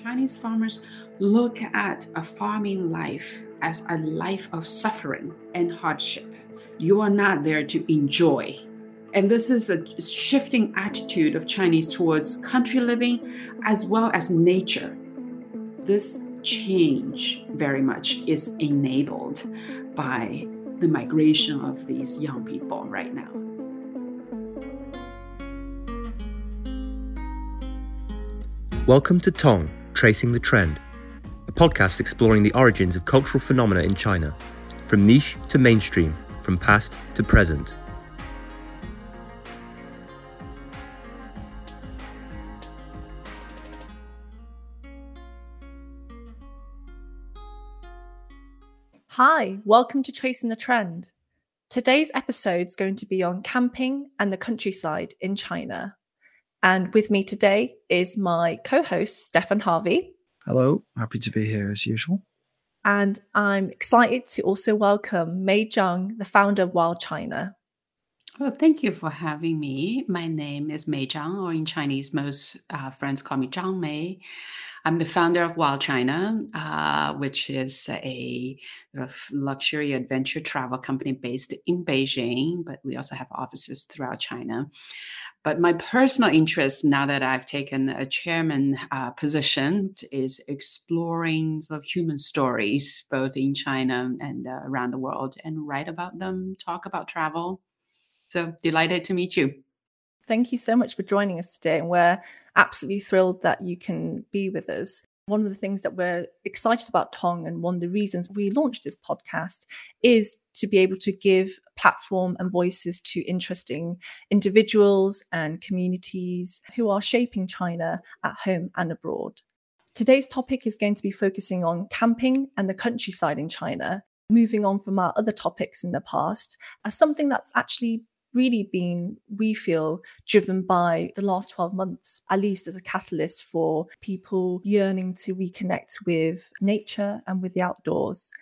Chinese farmers look at a farming life as a life of suffering and hardship. You are not there to enjoy. And this is a shifting attitude of Chinese towards country living as well as nature. This change very much is enabled by the migration of these young people right now. Welcome to Tong Tracing the Trend, a podcast exploring the origins of cultural phenomena in China, from niche to mainstream, from past to present. Hi, welcome to Tracing the Trend. Today's episode is going to be on camping and the countryside in China. And with me today is my co host, Stefan Harvey. Hello, happy to be here as usual. And I'm excited to also welcome Mei Zhang, the founder of WildChina. Well, thank you for having me. My name is Mei Zhang, or in Chinese, most uh, friends call me Zhang Mei. I'm the founder of WildChina, uh, which is a sort of luxury adventure travel company based in Beijing, but we also have offices throughout China. But my personal interest now that I've taken a chairman uh, position is exploring sort of human stories, both in China and uh, around the world, and write about them, talk about travel. So delighted to meet you. Thank you so much for joining us today. And we're absolutely thrilled that you can be with us. One of the things that we're excited about Tong and one of the reasons we launched this podcast is to be able to give platform and voices to interesting individuals and communities who are shaping China at home and abroad. Today's topic is going to be focusing on camping and the countryside in China, moving on from our other topics in the past as something that's actually really been, we feel, driven by the last 12 months, at least as a catalyst for people yearning to reconnect with nature and with the outdoors.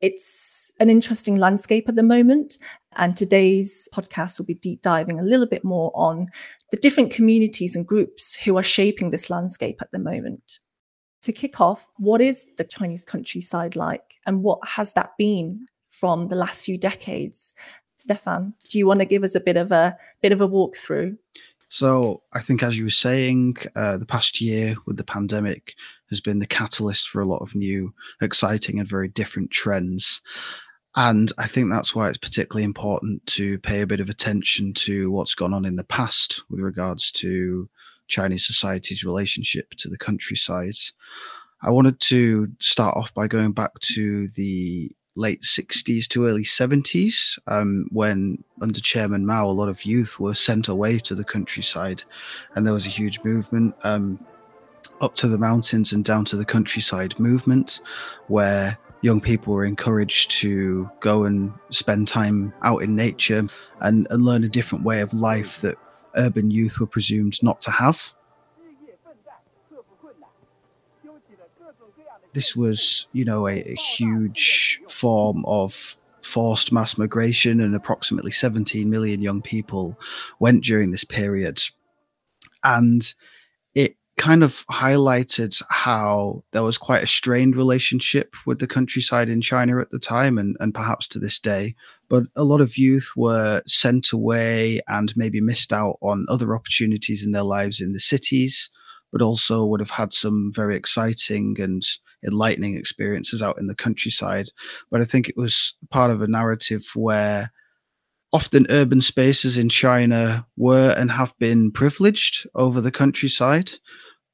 It's an interesting landscape at the moment. And today's podcast will be deep diving a little bit more on the different communities and groups who are shaping this landscape at the moment. To kick off, what is the Chinese countryside like and what has that been from the last few decades? Stefan, do you want to give us a bit of a bit of a walkthrough? So I think, as you were saying, uh, the past year with the pandemic has been the catalyst for a lot of new, exciting, and very different trends. And I think that's why it's particularly important to pay a bit of attention to what's gone on in the past with regards to Chinese society's relationship to the countryside. I wanted to start off by going back to the late 60s to early 70s, um, when under Chairman Mao, a lot of youth were sent away to the countryside, and there was a huge movement. Um, up to the mountains and down to the countryside movement, where young people were encouraged to go and spend time out in nature and, and learn a different way of life that urban youth were presumed not to have. This was, you know, a, a huge form of forced mass migration, and approximately 17 million young people went during this period. And it kind of highlighted how there was quite a strained relationship with the countryside in China at the time and, and perhaps to this day. But a lot of youth were sent away and maybe missed out on other opportunities in their lives in the cities, but also would have had some very exciting and enlightening experiences out in the countryside. But I think it was part of a narrative where often urban spaces in China were and have been privileged over the countryside.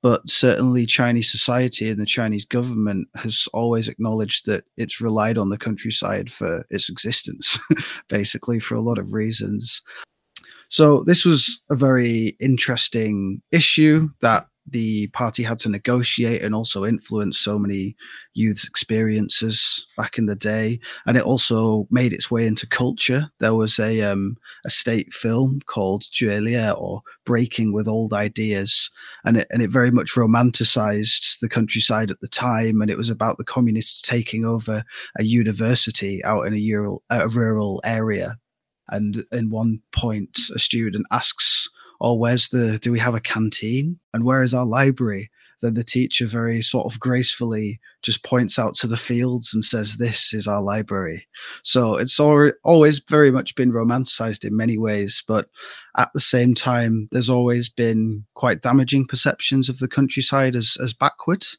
But certainly, Chinese society and the Chinese government has always acknowledged that it's relied on the countryside for its existence, basically, for a lot of reasons. So, this was a very interesting issue that the party had to negotiate and also influence so many youth's experiences back in the day. And it also made its way into culture. There was a um, a state film called Juelie or breaking with old ideas. And it and it very much romanticized the countryside at the time. And it was about the communists taking over a university out in a rural a rural area. And in one point a student asks or where's the do we have a canteen and where is our library then the teacher very sort of gracefully just points out to the fields and says, This is our library. So it's always very much been romanticized in many ways, but at the same time, there's always been quite damaging perceptions of the countryside as, as backwards.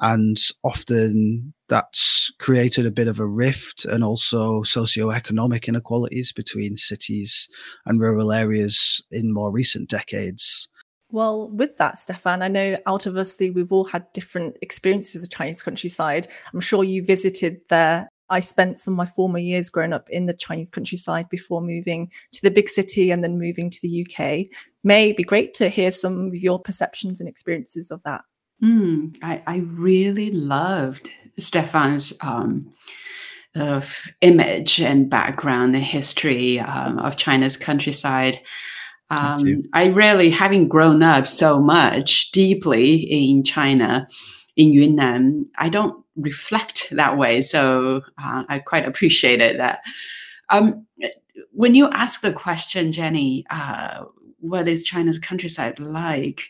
And often that's created a bit of a rift and also socio-economic inequalities between cities and rural areas in more recent decades. Well, with that, Stefan, I know out of us three, we've all had different experiences of the Chinese countryside. I'm sure you visited there. I spent some of my former years growing up in the Chinese countryside before moving to the big city and then moving to the UK. May be great to hear some of your perceptions and experiences of that. Mm, I, I, really loved Stefan's um, of image and background and history um, of China's countryside. Um, I really, having grown up so much deeply in China, in Yunnan, I don't reflect that way. So uh, I quite appreciated that. Um, when you ask the question, Jenny, uh, what is China's countryside like?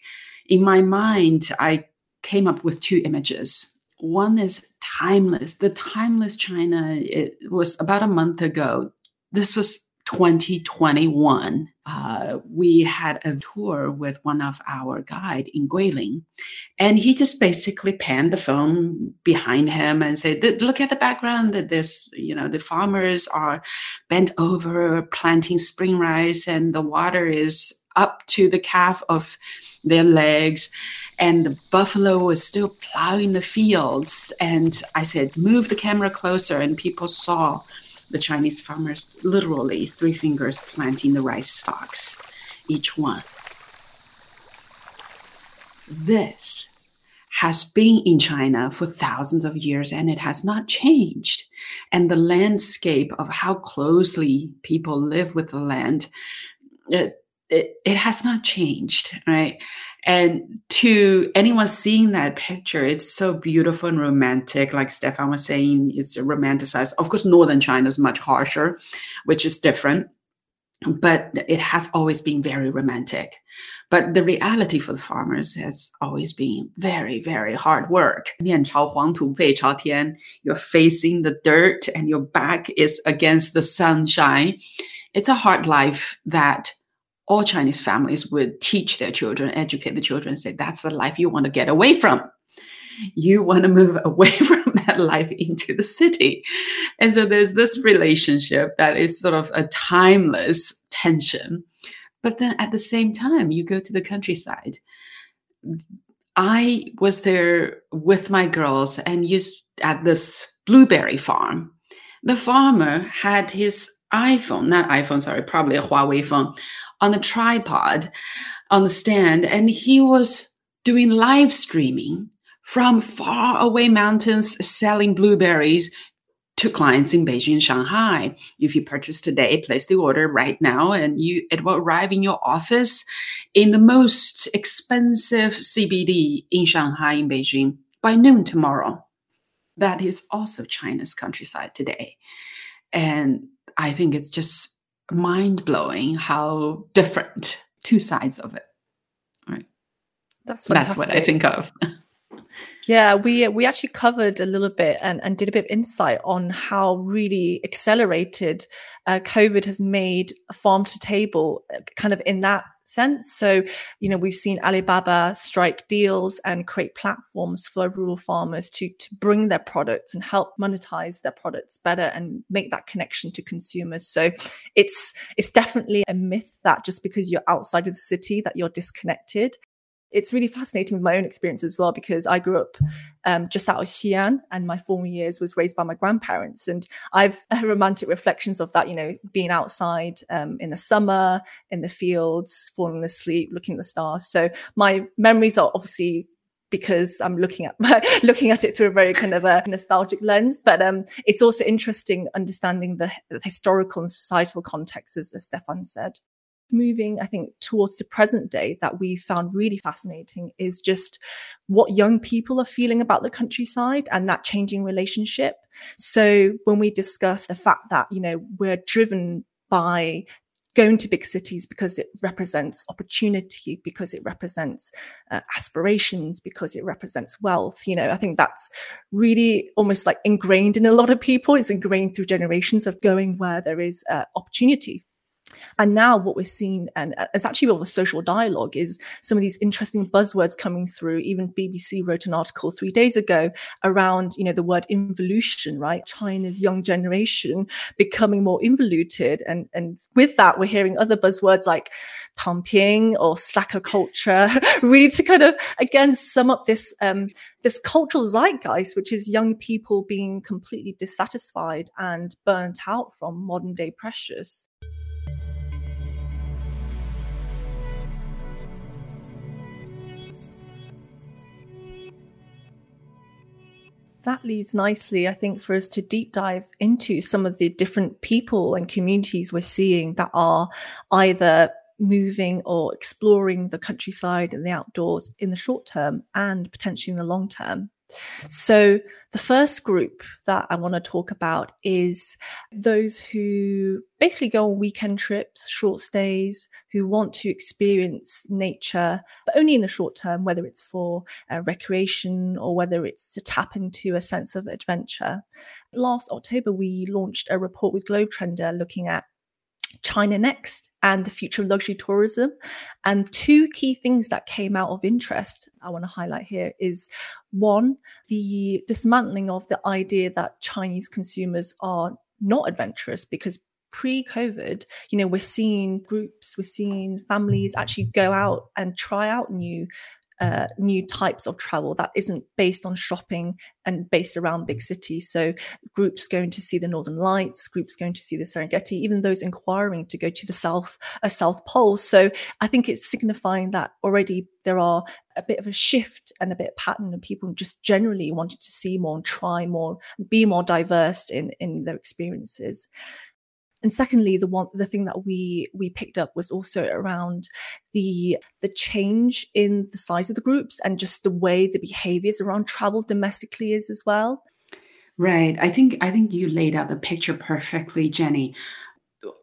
In my mind, I came up with two images. One is timeless. The timeless China, it was about a month ago. This was 2021, uh, we had a tour with one of our guide in Guilin, and he just basically panned the phone behind him and said, "Look at the background. That this, you know, the farmers are bent over planting spring rice, and the water is up to the calf of their legs." And the buffalo was still plowing the fields. And I said, move the camera closer. And people saw the Chinese farmers literally three fingers planting the rice stalks, each one. This has been in China for thousands of years and it has not changed. And the landscape of how closely people live with the land, it, it, it has not changed, right? And to anyone seeing that picture, it's so beautiful and romantic. Like Stefan was saying, it's romanticized. Of course, northern China is much harsher, which is different, but it has always been very romantic. But the reality for the farmers has always been very, very hard work. You're facing the dirt and your back is against the sunshine. It's a hard life that all Chinese families would teach their children, educate the children, say that's the life you want to get away from. You want to move away from that life into the city. And so there's this relationship that is sort of a timeless tension. But then at the same time, you go to the countryside. I was there with my girls and used at this blueberry farm. The farmer had his iPhone, not iPhone, sorry, probably a Huawei phone, on a tripod on the stand, and he was doing live streaming from far away mountains selling blueberries to clients in Beijing and Shanghai. If you purchase today, place the order right now, and you it will arrive in your office in the most expensive CBD in Shanghai in Beijing by noon tomorrow. That is also China's countryside today. And I think it's just mind blowing how different two sides of it. Right. That's fantastic. that's what I think of. Yeah, we we actually covered a little bit and, and did a bit of insight on how really accelerated uh, COVID has made farm to table uh, kind of in that sense. So, you know, we've seen Alibaba strike deals and create platforms for rural farmers to to bring their products and help monetize their products better and make that connection to consumers. So, it's it's definitely a myth that just because you're outside of the city that you're disconnected it's really fascinating with my own experience as well because I grew up um, just out of Xi'an and my former years was raised by my grandparents. And I've romantic reflections of that, you know, being outside um, in the summer, in the fields, falling asleep, looking at the stars. So my memories are obviously because I'm looking at looking at it through a very kind of a nostalgic lens. But um, it's also interesting understanding the, the historical and societal context, as, as Stefan said moving, I think, towards the present day that we found really fascinating is just what young people are feeling about the countryside and that changing relationship. So when we discuss the fact that, you know, we're driven by going to big cities because it represents opportunity because it represents uh, aspirations because it represents wealth you know i think that's really almost like ingrained in a lot of people it's ingrained through generations of going where there is uh, opportunity and now what we're seeing, and uh, it's actually all a social dialogue, is some of these interesting buzzwords coming through. Even BBC wrote an article three days ago around, you know, the word involution, right? China's young generation becoming more involuted. And, and with that, we're hearing other buzzwords like Tangping or slacker culture, really to kind of, again, sum up this, um, this cultural zeitgeist, which is young people being completely dissatisfied and burnt out from modern day pressures. That leads nicely, I think, for us to deep dive into some of the different people and communities we're seeing that are either moving or exploring the countryside and the outdoors in the short term and potentially in the long term. So, the first group that I want to talk about is those who basically go on weekend trips, short stays, who want to experience nature, but only in the short term, whether it's for uh, recreation or whether it's to tap into a sense of adventure. Last October, we launched a report with Globetrender looking at China Next and the future of luxury tourism. And two key things that came out of interest I want to highlight here is one, the dismantling of the idea that Chinese consumers are not adventurous because pre-covid you know we're seeing groups we're seeing families actually go out and try out new uh, new types of travel that isn't based on shopping and based around big cities. So groups going to see the Northern Lights, groups going to see the Serengeti, even those inquiring to go to the South, uh, South Pole. So I think it's signifying that already there are a bit of a shift and a bit of pattern and people just generally wanted to see more and try more, be more diverse in, in their experiences and secondly the one the thing that we we picked up was also around the the change in the size of the groups and just the way the behaviors around travel domestically is as well. Right. I think i think you laid out the picture perfectly jenny.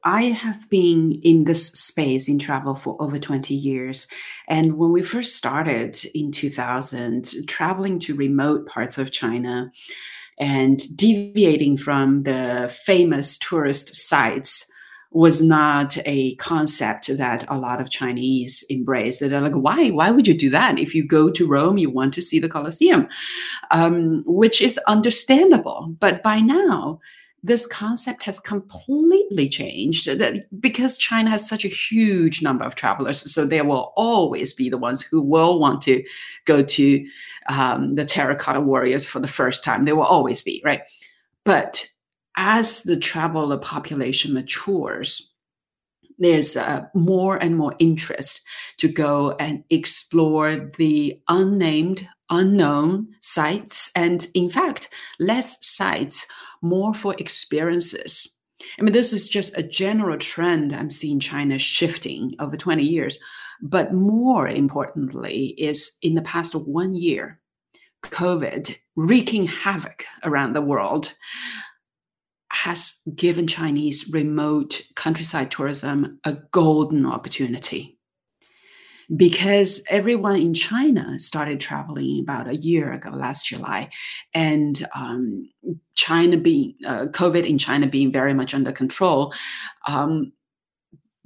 I have been in this space in travel for over 20 years. And when we first started in 2000, traveling to remote parts of China, and deviating from the famous tourist sites was not a concept that a lot of Chinese embraced. They're like, why? Why would you do that? If you go to Rome, you want to see the Colosseum, um, which is understandable. But by now, this concept has completely changed because China has such a huge number of travelers. So there will always be the ones who will want to go to um, the terracotta warriors for the first time. There will always be, right? But as the traveler population matures, there's uh, more and more interest to go and explore the unnamed, unknown sites, and in fact, less sites more for experiences. I mean, this is just a general trend I'm seeing China shifting over 20 years. But more importantly, is in the past one year, COVID wreaking havoc around the world has given Chinese remote countryside tourism a golden opportunity because everyone in China started traveling about a year ago, last July, and um, China being uh, COVID in China being very much under control. Um,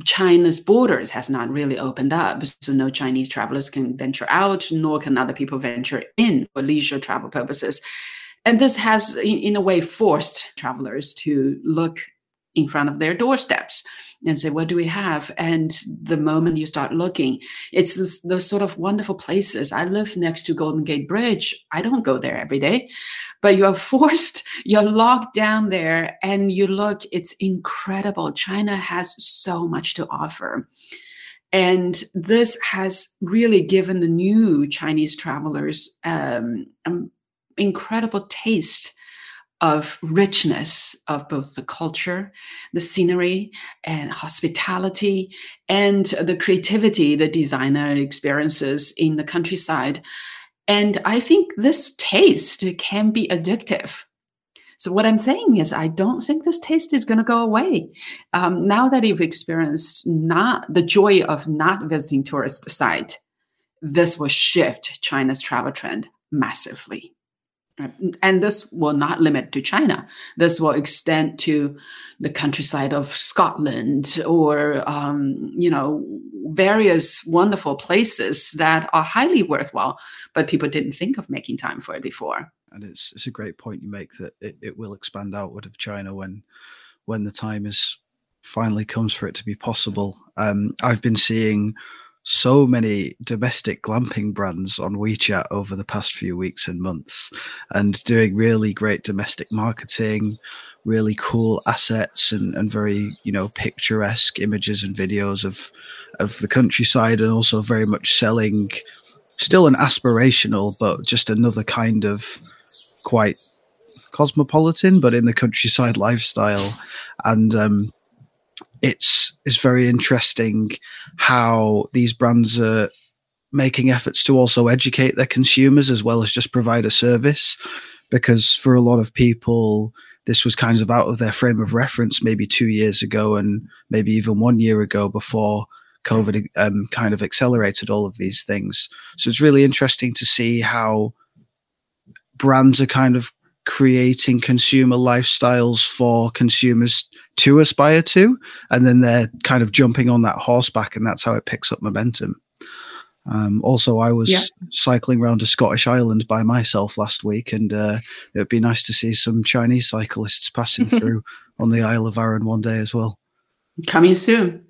China's borders has not really opened up, so no Chinese travelers can venture out, nor can other people venture in for leisure travel purposes. And this has, in a way, forced travelers to look in front of their doorsteps and say, What do we have? And the moment you start looking, it's this, those sort of wonderful places. I live next to Golden Gate Bridge. I don't go there every day, but you are forced, you're locked down there, and you look, it's incredible. China has so much to offer. And this has really given the new Chinese travelers um, an incredible taste of richness of both the culture, the scenery, and hospitality, and the creativity, the designer experiences in the countryside. And I think this taste can be addictive. So what I'm saying is, I don't think this taste is going to go away. Um, now that you've experienced not the joy of not visiting tourist site, this will shift China's travel trend massively. And this will not limit to China. This will extend to the countryside of Scotland or, um, you know, various wonderful places that are highly worthwhile, but people didn't think of making time for it before. And it's it's a great point you make that it, it will expand outward of China when when the time is finally comes for it to be possible. Um, I've been seeing so many domestic glamping brands on WeChat over the past few weeks and months and doing really great domestic marketing, really cool assets and, and very, you know, picturesque images and videos of of the countryside and also very much selling still an aspirational but just another kind of quite cosmopolitan but in the countryside lifestyle. And um it's it's very interesting how these brands are making efforts to also educate their consumers as well as just provide a service because for a lot of people this was kind of out of their frame of reference maybe two years ago and maybe even one year ago before covid um, kind of accelerated all of these things. So it's really interesting to see how brands are kind of creating consumer lifestyles for consumers to aspire to and then they're kind of jumping on that horseback and that's how it picks up momentum. Um, also i was yeah. cycling around a scottish island by myself last week and uh, it'd be nice to see some chinese cyclists passing through on the isle of arran one day as well. Coming soon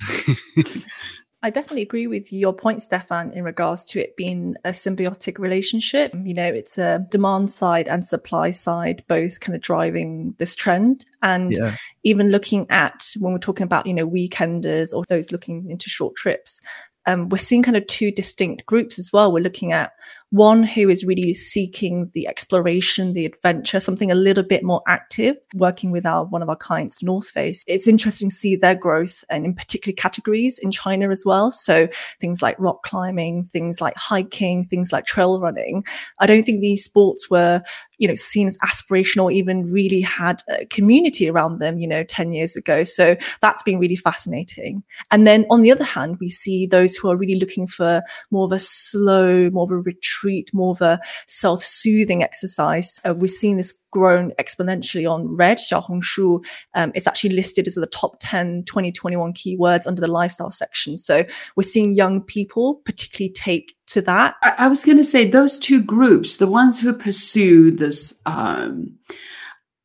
I definitely agree with your point, Stefan, in regards to it being a symbiotic relationship. You know, it's a demand side and supply side, both kind of driving this trend. And yeah. even looking at when we're talking about, you know, weekenders or those looking into short trips, um, we're seeing kind of two distinct groups as well. We're looking at one who is really seeking the exploration, the adventure, something a little bit more active, working with our one of our clients, North Face. It's interesting to see their growth and in particular categories in China as well. So things like rock climbing, things like hiking, things like trail running. I don't think these sports were you know seen as aspirational even really had a community around them you know 10 years ago so that's been really fascinating and then on the other hand we see those who are really looking for more of a slow more of a retreat more of a self-soothing exercise uh, we've seen this grown exponentially on Red, Xiaohongshu. Um, it's actually listed as the top 10 2021 keywords under the lifestyle section. So we're seeing young people particularly take to that. I, I was going to say those two groups, the ones who pursue this um,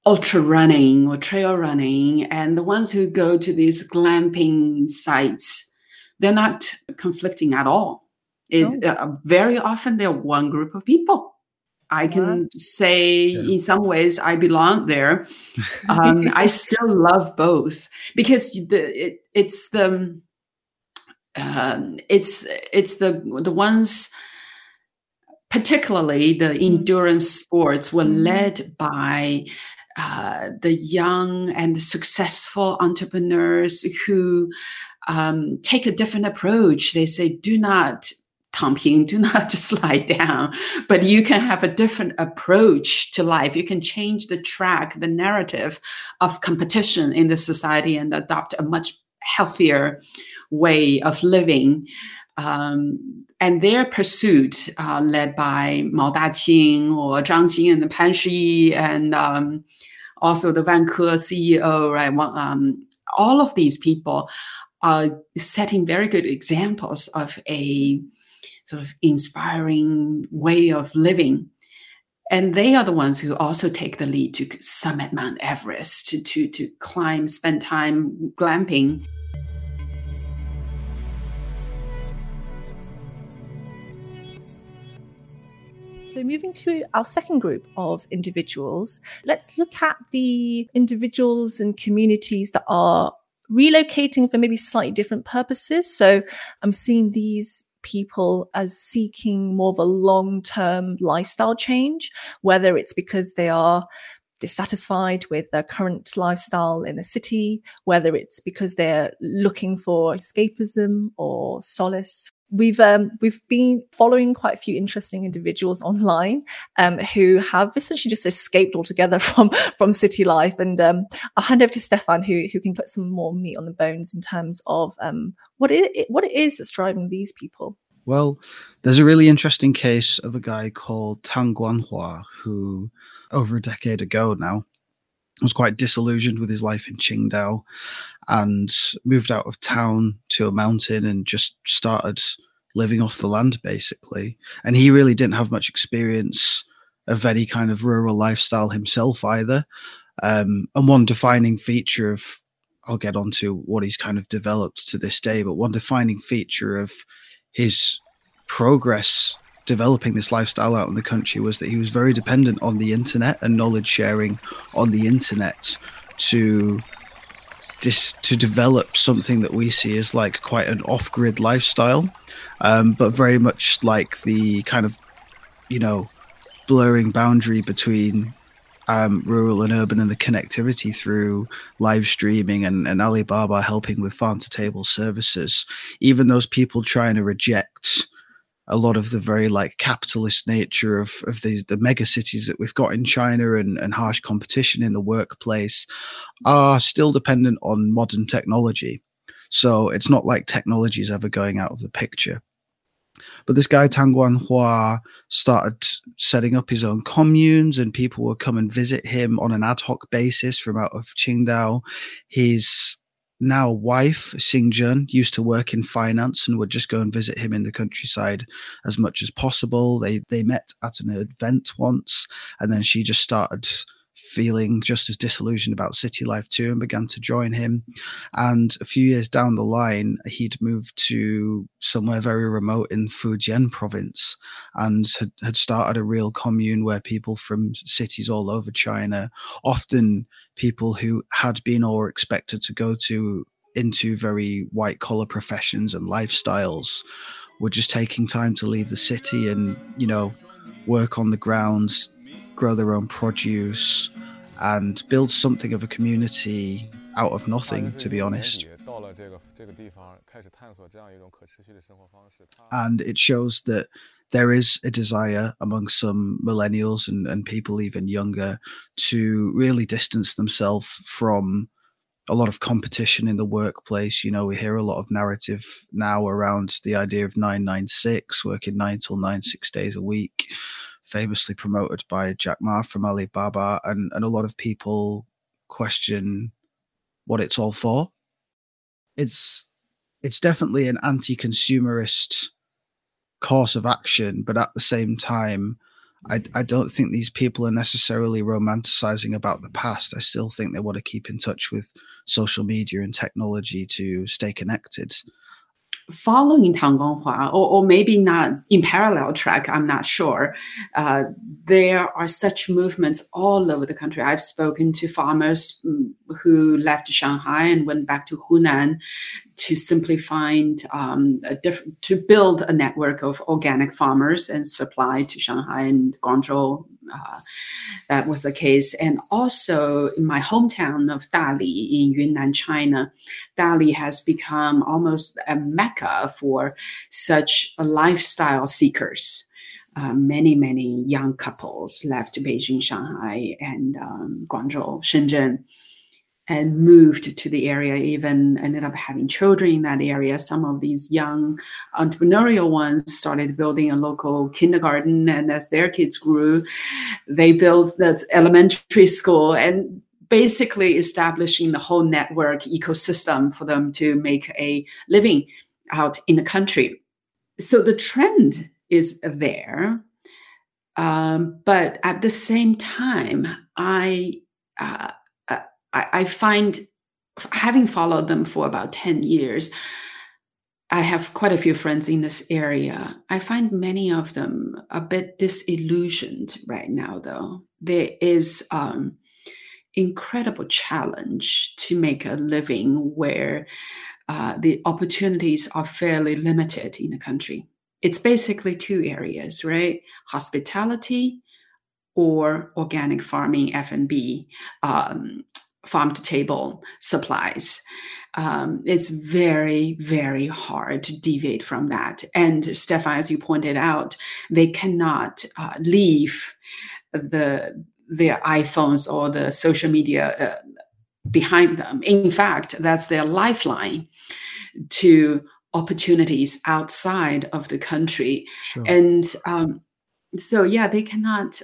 ultra running or trail running, and the ones who go to these glamping sites, they're not conflicting at all. It, oh. uh, very often they're one group of people. I can say yeah. in some ways I belong there. Um, I still love both because the it, it's the um, it's it's the the ones particularly the mm-hmm. endurance sports were mm-hmm. led by uh, the young and successful entrepreneurs who um, take a different approach. They say, do not 躺平, do not just lie down, but you can have a different approach to life. You can change the track, the narrative of competition in the society and adopt a much healthier way of living. Um, and their pursuit, uh, led by Mao Daqing or Zhang Jing and Pan Shiyi, and um, also the Vanke CEO, right? Um, all of these people are setting very good examples of a sort of inspiring way of living. And they are the ones who also take the lead to summit Mount Everest, to, to, to climb, spend time glamping. So, moving to our second group of individuals, let's look at the individuals and communities that are relocating for maybe slightly different purposes. So, I'm seeing these people as seeking more of a long term lifestyle change, whether it's because they are dissatisfied with their current lifestyle in the city, whether it's because they're looking for escapism or solace we've um, we've been following quite a few interesting individuals online um, who have essentially just escaped altogether from from city life. And um, i'll hand over to stefan who who can put some more meat on the bones in terms of um, what it what it is that's driving these people. Well there's a really interesting case of a guy called tang guanhua who over a decade ago now was quite disillusioned with his life in qingdao and moved out of town to a mountain and just started living off the land basically. And he really didn't have much experience of any kind of rural lifestyle himself either. Um, and one defining feature of, I'll get onto what he's kind of developed to this day, but one defining feature of his progress developing this lifestyle out in the country was that he was very dependent on the internet and knowledge sharing on the internet to dis- to develop something that we see as like quite an off-grid lifestyle, um, but very much like the kind of you know blurring boundary between um, rural and urban and the connectivity through live streaming and, and Alibaba helping with farm to table services. Even those people trying to reject a lot of the very like capitalist nature of, of the, the mega cities that we've got in China and, and harsh competition in the workplace are still dependent on modern technology. So it's not like technology is ever going out of the picture. But this guy Tang Guanhua started setting up his own communes, and people would come and visit him on an ad hoc basis from out of Qingdao. His now wife, Xing Jun, used to work in finance and would just go and visit him in the countryside as much as possible. They they met at an event once, and then she just started feeling just as disillusioned about city life too and began to join him. And a few years down the line, he'd moved to somewhere very remote in Fujian province and had, had started a real commune where people from cities all over China, often people who had been or expected to go to into very white collar professions and lifestyles were just taking time to leave the city and you know work on the grounds grow their own produce and build something of a community out of nothing to be honest and it shows that there is a desire among some millennials and, and people even younger to really distance themselves from a lot of competition in the workplace. You know, we hear a lot of narrative now around the idea of 996, working nine till nine, six days a week, famously promoted by Jack Ma from Alibaba. And, and a lot of people question what it's all for. It's it's definitely an anti-consumerist course of action, but at the same time, I, I don't think these people are necessarily romanticizing about the past. I still think they want to keep in touch with social media and technology to stay connected following Tang Guanhua, or, or maybe not in parallel track, I'm not sure. Uh, there are such movements all over the country. I've spoken to farmers mm, who left Shanghai and went back to Hunan to simply find um, a different, to build a network of organic farmers and supply to Shanghai and Guangzhou. Uh, that was the case. And also in my hometown of Dali in Yunnan, China, Dali has become almost a mecca for such lifestyle seekers. Uh, many, many young couples left Beijing, Shanghai, and um, Guangzhou, Shenzhen and moved to the area, even ended up having children in that area. Some of these young entrepreneurial ones started building a local kindergarten, and as their kids grew, they built the elementary school and basically establishing the whole network ecosystem for them to make a living out in the country. So the trend is there. Um, but at the same time, I uh, I, I find having followed them for about 10 years, I have quite a few friends in this area. I find many of them a bit disillusioned right now, though. There is um, incredible challenge to make a living where uh, the opportunities are fairly limited in the country. It's basically two areas, right? Hospitality or organic farming, F&B, um, farm to table supplies. um, it's very, very hard to deviate from that. And Stefan, as you pointed out, they cannot uh, leave the their iPhones or the social media uh, behind them. In fact, that's their lifeline to opportunities outside of the country. Sure. And um, so, yeah, they cannot.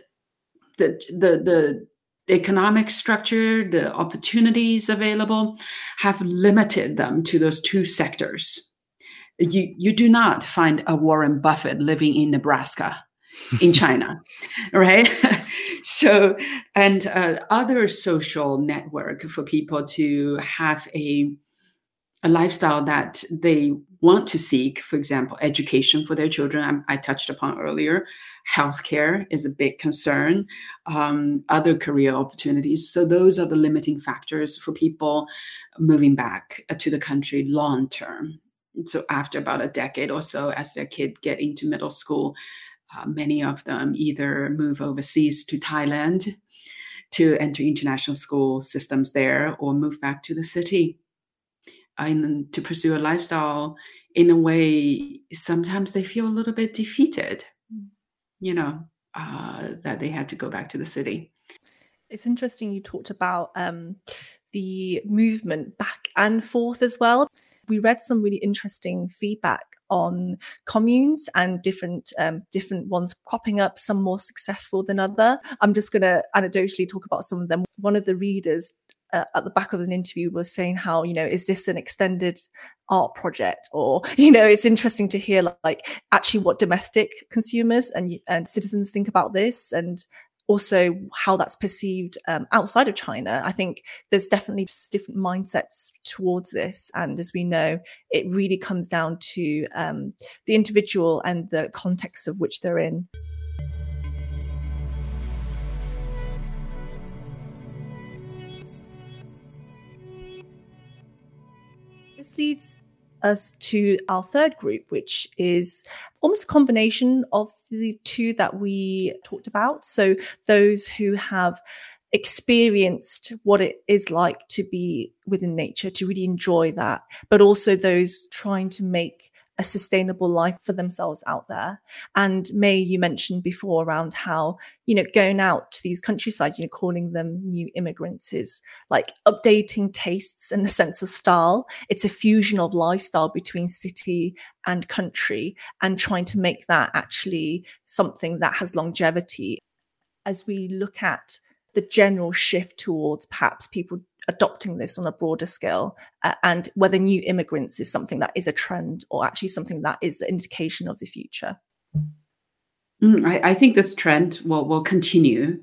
The the the economic structure, the opportunities available have limited them to those two sectors. You, you do not find a Warren Buffett living in Nebraska in China, right? so, and uh, other social network for people to have a, a lifestyle that they want to seek, for example, education for their children, I, I touched upon earlier, healthcare is a big concern, um, other career opportunities. So those are the limiting factors for people moving back uh, to the country long term. So after about a decade or so, as their kid get into middle school, uh, many of them either move overseas to Thailand to enter international school systems there or move back to the city and to pursue a lifestyle in a way sometimes they feel a little bit defeated you know, uh, that they had to go back to the city. It's interesting you talked about um, the movement back and forth as well. We read some really interesting feedback on communes and different um, different ones cropping up, some more successful than other. I'm just going to anecdotally talk about some of them. One of the readers uh, at the back of an interview was saying how you know is this an extended art project or you know it's interesting to hear like actually what domestic consumers and and citizens think about this and also how that's perceived um, outside of China. I think there's definitely different mindsets towards this, and as we know, it really comes down to um, the individual and the context of which they're in. This leads us to our third group, which is almost a combination of the two that we talked about. So, those who have experienced what it is like to be within nature, to really enjoy that, but also those trying to make a sustainable life for themselves out there. And Mei, you mentioned before around how, you know, going out to these countrysides, you know, calling them new immigrants is like updating tastes and the sense of style. It's a fusion of lifestyle between city and country and trying to make that actually something that has longevity. As we look at the general shift towards perhaps people adopting this on a broader scale uh, and whether new immigrants is something that is a trend or actually something that is an indication of the future. Mm, I, I, think this trend will, will continue.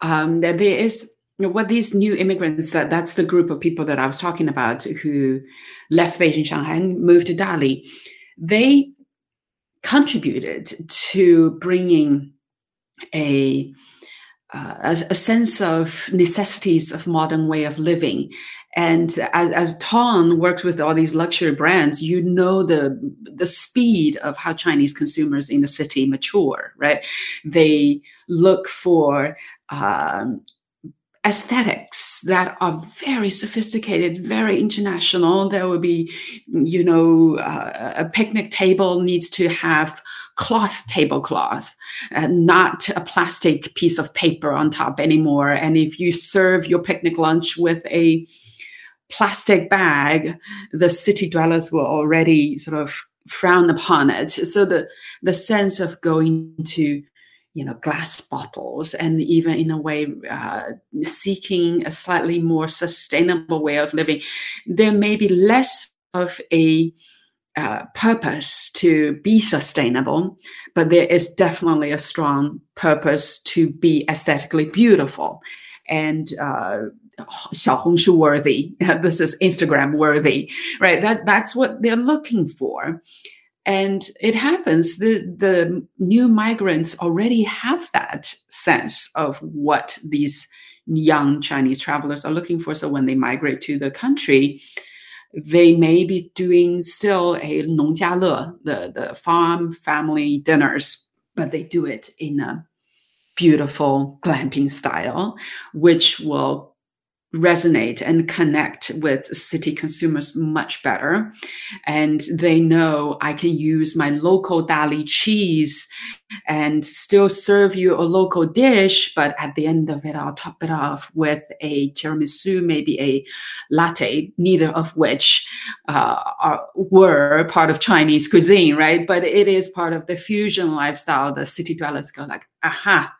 Um, that there is you know, what these new immigrants that that's the group of people that i was talking about who left beijing shanghai and moved to dali. They contributed to bringing a uh, a, a, sense of necessities of modern way of living. And as, as Tong works with all these luxury brands you know the the speed of how chinese consumers in the city mature right? They look for um, aesthetics that are very sophisticated, very international. There will be, you know, uh, a picnic table needs to have cloth tablecloth, uh, not a plastic piece of paper on top anymore. And if you serve your picnic lunch with a plastic bag, the city dwellers will already sort of frown upon it. So the the sense of going to you know glass bottles and even in a way uh, seeking a slightly more sustainable way of living there may be less of a uh, purpose to be sustainable but there is definitely a strong purpose to be aesthetically beautiful and uh, worthy. this is Instagram worthy, right? That that's what they're looking for, And it happens the the new migrants already have that sense of what these young Chinese travelers are looking for. So when they migrate to the country, they may be doing still a 农家乐, the, the farm family dinners, but they do it in a beautiful glamping style, which will resonate and connect with city consumers much better. And they know I can use my local Dali cheese and still serve you a local dish, but at the end of it, I'll top it off with a tiramisu, maybe a latte, neither of which uh, are, were part of Chinese cuisine, right? But it is part of the fusion lifestyle. The city dwellers go like, aha,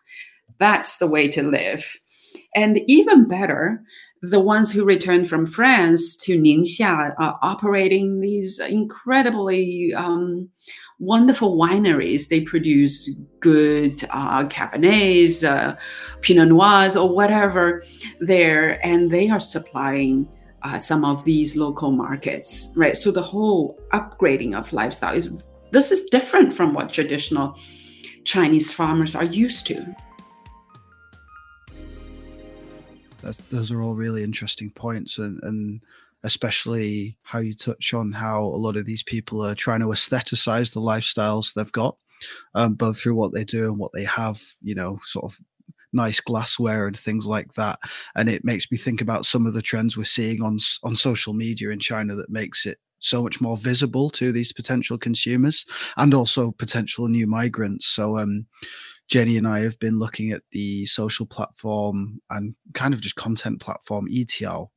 that's the way to live. And even better, the ones who returned from France to Ningxia are operating these incredibly um, wonderful wineries. They produce good uh, Cabernets, uh, Pinot Noirs, or whatever there, and they are supplying uh, some of these local markets, right? So the whole upgrading of lifestyle is this is different from what traditional Chinese farmers are used to. That's, those are all really interesting points, and, and especially how you touch on how a lot of these people are trying to aestheticize the lifestyles they've got, um, both through what they do and what they have. You know, sort of nice glassware and things like that. And it makes me think about some of the trends we're seeing on on social media in China that makes it so much more visible to these potential consumers and also potential new migrants. So um Jenny and I have been looking at the social platform and kind of just content platform ETL,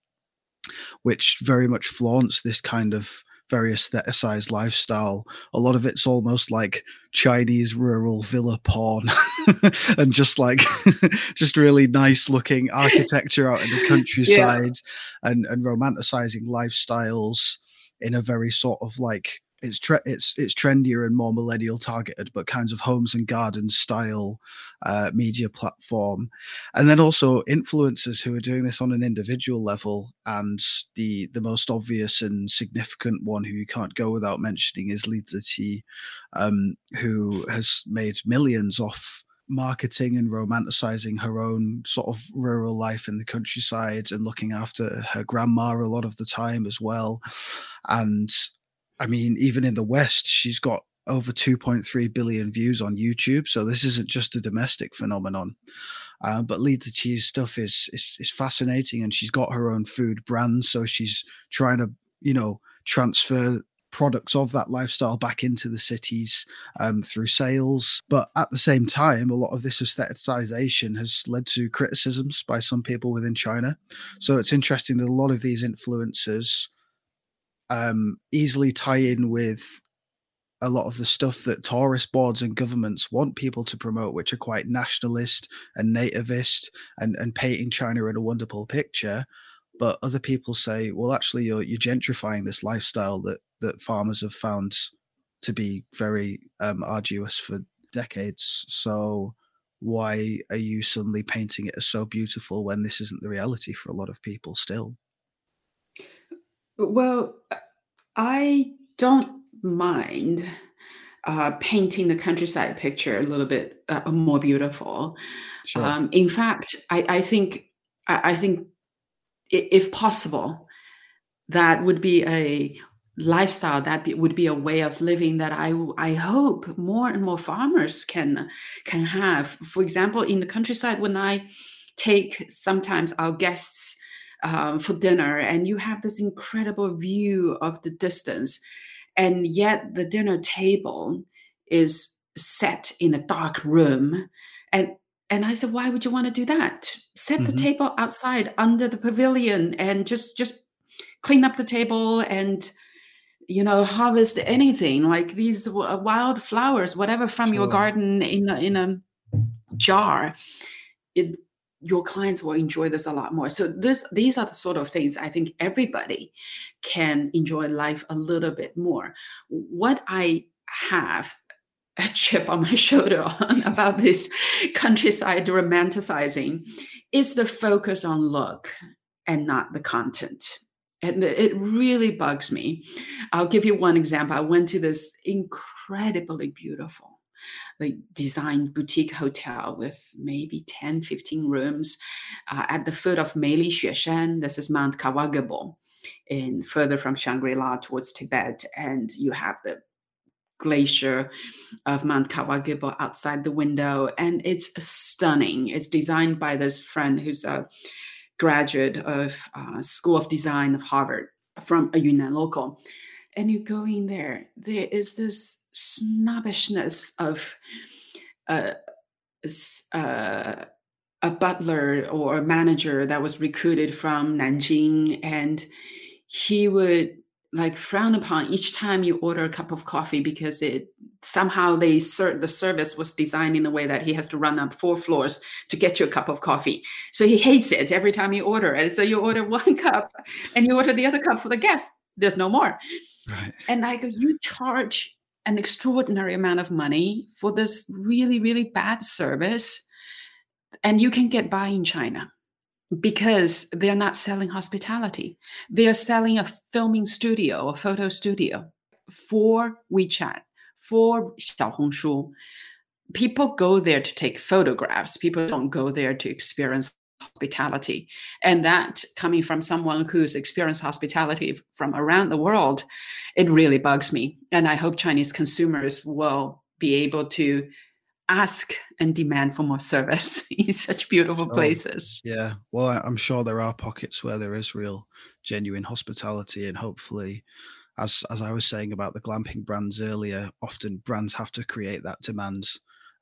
which very much flaunts this kind of very aestheticized lifestyle. A lot of it's almost like Chinese rural villa porn and just like just really nice looking architecture out in the countryside yeah. and, and romanticizing lifestyles in a very sort of like it's tre- it's it's trendier and more millennial targeted, but kinds of homes and gardens style uh, media platform, and then also influencers who are doing this on an individual level. And the the most obvious and significant one who you can't go without mentioning is Li Ziqi, um, who has made millions off marketing and romanticizing her own sort of rural life in the countryside and looking after her grandma a lot of the time as well and I mean, even in the West, she's got over 2.3 billion views on YouTube. So this isn't just a domestic phenomenon. Uh, but Li Ziqi's stuff is, is is fascinating, and she's got her own food brand. So she's trying to, you know, transfer products of that lifestyle back into the cities um, through sales. But at the same time, a lot of this aestheticization has led to criticisms by some people within China. So it's interesting that a lot of these influencers um, easily tie in with a lot of the stuff that tourist boards and governments want people to promote, which are quite nationalist and nativist and, and painting China in a wonderful picture. But other people say, well, actually, you're, you're gentrifying this lifestyle that, that farmers have found to be very um, arduous for decades. So why are you suddenly painting it as so beautiful when this isn't the reality for a lot of people still? Well, I don't mind uh, painting the countryside picture a little bit uh, more beautiful. Sure. Um, in fact, I, I think I, I think if possible, that would be a lifestyle that be, would be a way of living that I I hope more and more farmers can can have. For example, in the countryside, when I take sometimes our guests um, for dinner and you have this incredible view of the distance and yet the dinner table is set in a dark room and and i said why would you want to do that set mm-hmm. the table outside under the pavilion and just just clean up the table and you know harvest anything like these wild flowers whatever from sure. your garden in a, in a jar it, your clients will enjoy this a lot more. So this these are the sort of things I think everybody can enjoy life a little bit more. What I have a chip on my shoulder on about this countryside romanticizing is the focus on look and not the content. And it really bugs me. I'll give you one example. I went to this incredibly beautiful like designed boutique hotel with maybe 10, 15 rooms uh, at the foot of Meili Xueshan. This is Mount Kawagabo, and further from Shangri-La towards Tibet. And you have the glacier of Mount Kawagabo outside the window. And it's stunning. It's designed by this friend who's a graduate of uh, School of Design of Harvard from a Yunnan local. And you go in there, there is this snobbishness of uh, uh, a butler or a manager that was recruited from Nanjing, and he would like frown upon each time you order a cup of coffee because it somehow they ser- the service was designed in a way that he has to run up four floors to get you a cup of coffee. So he hates it every time you order it. So you order one cup and you order the other cup for the guest. There's no more. Right. And like you charge an extraordinary amount of money for this really, really bad service, and you can get by in China because they're not selling hospitality. They are selling a filming studio, a photo studio for WeChat, for Xiaohongshu. People go there to take photographs. People don't go there to experience hospitality. And that coming from someone who's experienced hospitality from around the world, it really bugs me. And I hope Chinese consumers will be able to ask and demand for more service in such beautiful oh, places. Yeah. Well, I'm sure there are pockets where there is real, genuine hospitality, and hopefully, as as I was saying about the glamping brands earlier, often brands have to create that demand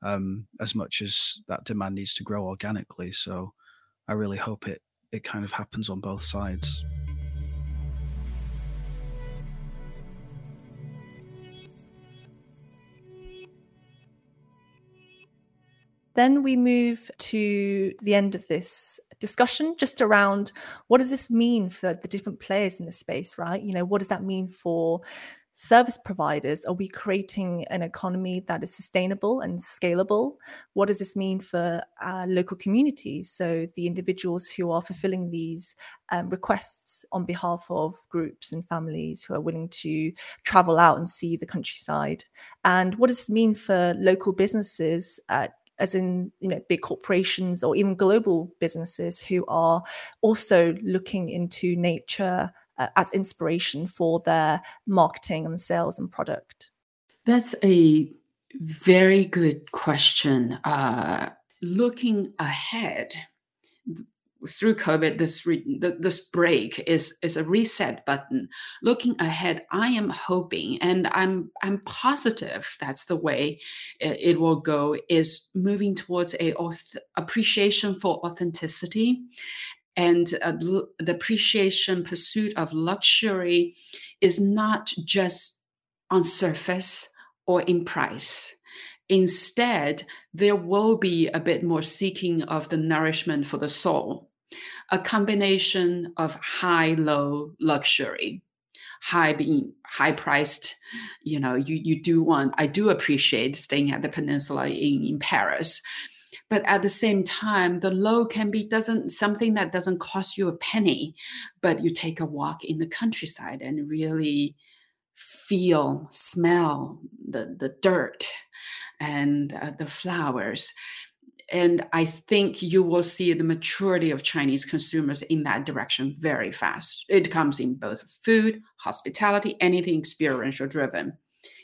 um, as much as that demand needs to grow organically. So, I really hope it it kind of happens on both sides. Then we move to the end of this discussion just around what does this mean for the different players in the space, right? You know, what does that mean for service providers? Are we creating an economy that is sustainable and scalable? What does this mean for uh, local communities? So, the individuals who are fulfilling these um, requests on behalf of groups and families who are willing to travel out and see the countryside. And what does this mean for local businesses? at as in you know big corporations or even global businesses who are also looking into nature uh, as inspiration for their marketing and sales and product that's a very good question uh, looking ahead through COVID, this re, this break is is a reset button. Looking ahead, I am hoping, and I'm I'm positive that's the way it, it will go. Is moving towards a auth- appreciation for authenticity, and uh, the appreciation pursuit of luxury is not just on surface or in price. Instead, there will be a bit more seeking of the nourishment for the soul a combination of high low luxury high being high priced. You know you you do want i do appreciate staying at the peninsula in in paris but at the same time the low can be doesn't something that doesn't cost you a penny but you take a walk in the countryside and really feel smell the the dirt and uh, the flowers and I think you will see the maturity of Chinese consumers in that direction very fast. It comes in both food, hospitality, anything experiential driven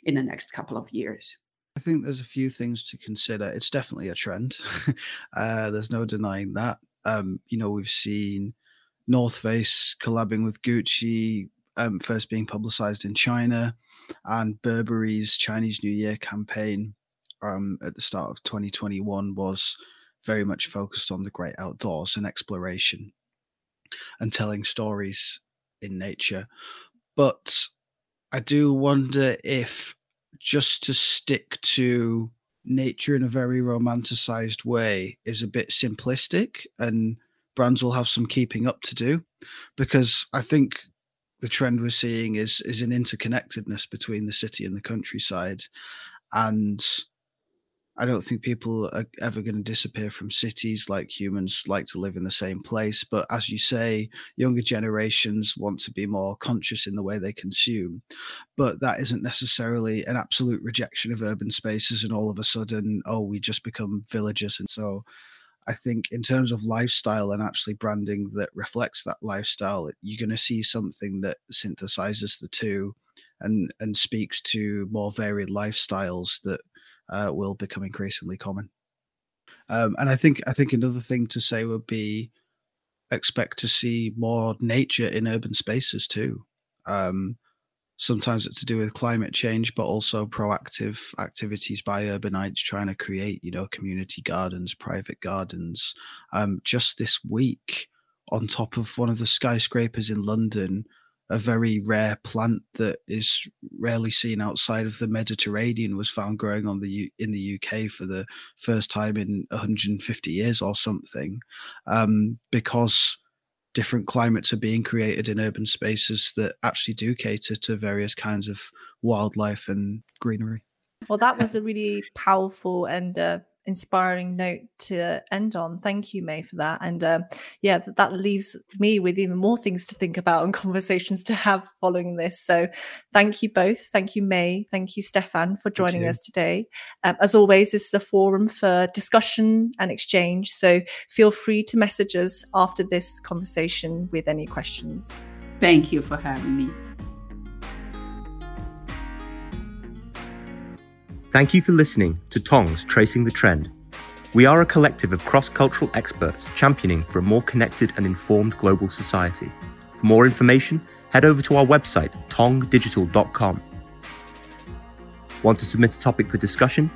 in the next couple of years. I think there's a few things to consider. It's definitely a trend. uh, there's no denying that. Um, you know, we've seen North Face collabing with Gucci, um, first being publicized in China, and Burberry's Chinese New Year campaign um, at the start of 2021 was very much focused on the great outdoors and exploration and telling stories in nature. But I do wonder if just to stick to nature in a very romanticized way is a bit simplistic and brands will have some keeping up to do because I think the trend we're seeing is is an interconnectedness between the city and the countryside and I don't think people are ever going to disappear from cities like humans like to live in the same place. But as you say, younger generations want to be more conscious in the way they consume. But that isn't necessarily an absolute rejection of urban spaces and all of a sudden, oh, we just become villagers. And so I think in terms of lifestyle and actually branding that reflects that lifestyle, you're going to see something that synthesizes the two and and speaks to more varied lifestyles that uh, will become increasingly common. Um, and I think I think another thing to say would be expect to see more nature in urban spaces too. Um, sometimes it's to do with climate change, but also proactive activities by urbanites trying to create, you know, community gardens, private gardens. Um, just this week, on top of one of the skyscrapers in London, a very rare plant that is rarely seen outside of the Mediterranean was found growing on the U- in the UK for the first time in 150 years or something, um, because different climates are being created in urban spaces that actually do cater to various kinds of wildlife and greenery. Well, that was a really powerful and uh, inspiring note to end on. Thank you, Mei, for that. And um, yeah, that, that leaves me with even more things to think about and conversations to have following this. So thank you both. Thank you, Mei. Thank you, Stefan, for joining us today. Um, as always, this is a forum for discussion and exchange. So feel free to message us after this conversation with any questions. Thank you for having me. Thank you for listening to Tong's Tracing the Trend. We are a collective of cross cultural experts championing for a more connected and informed global society. For more information, head over to our website, tongdigital.com. Want to submit a topic for discussion?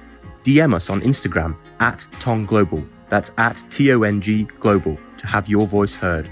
DM us on Instagram at Tong Global. That's at T O N G Global to have your voice heard.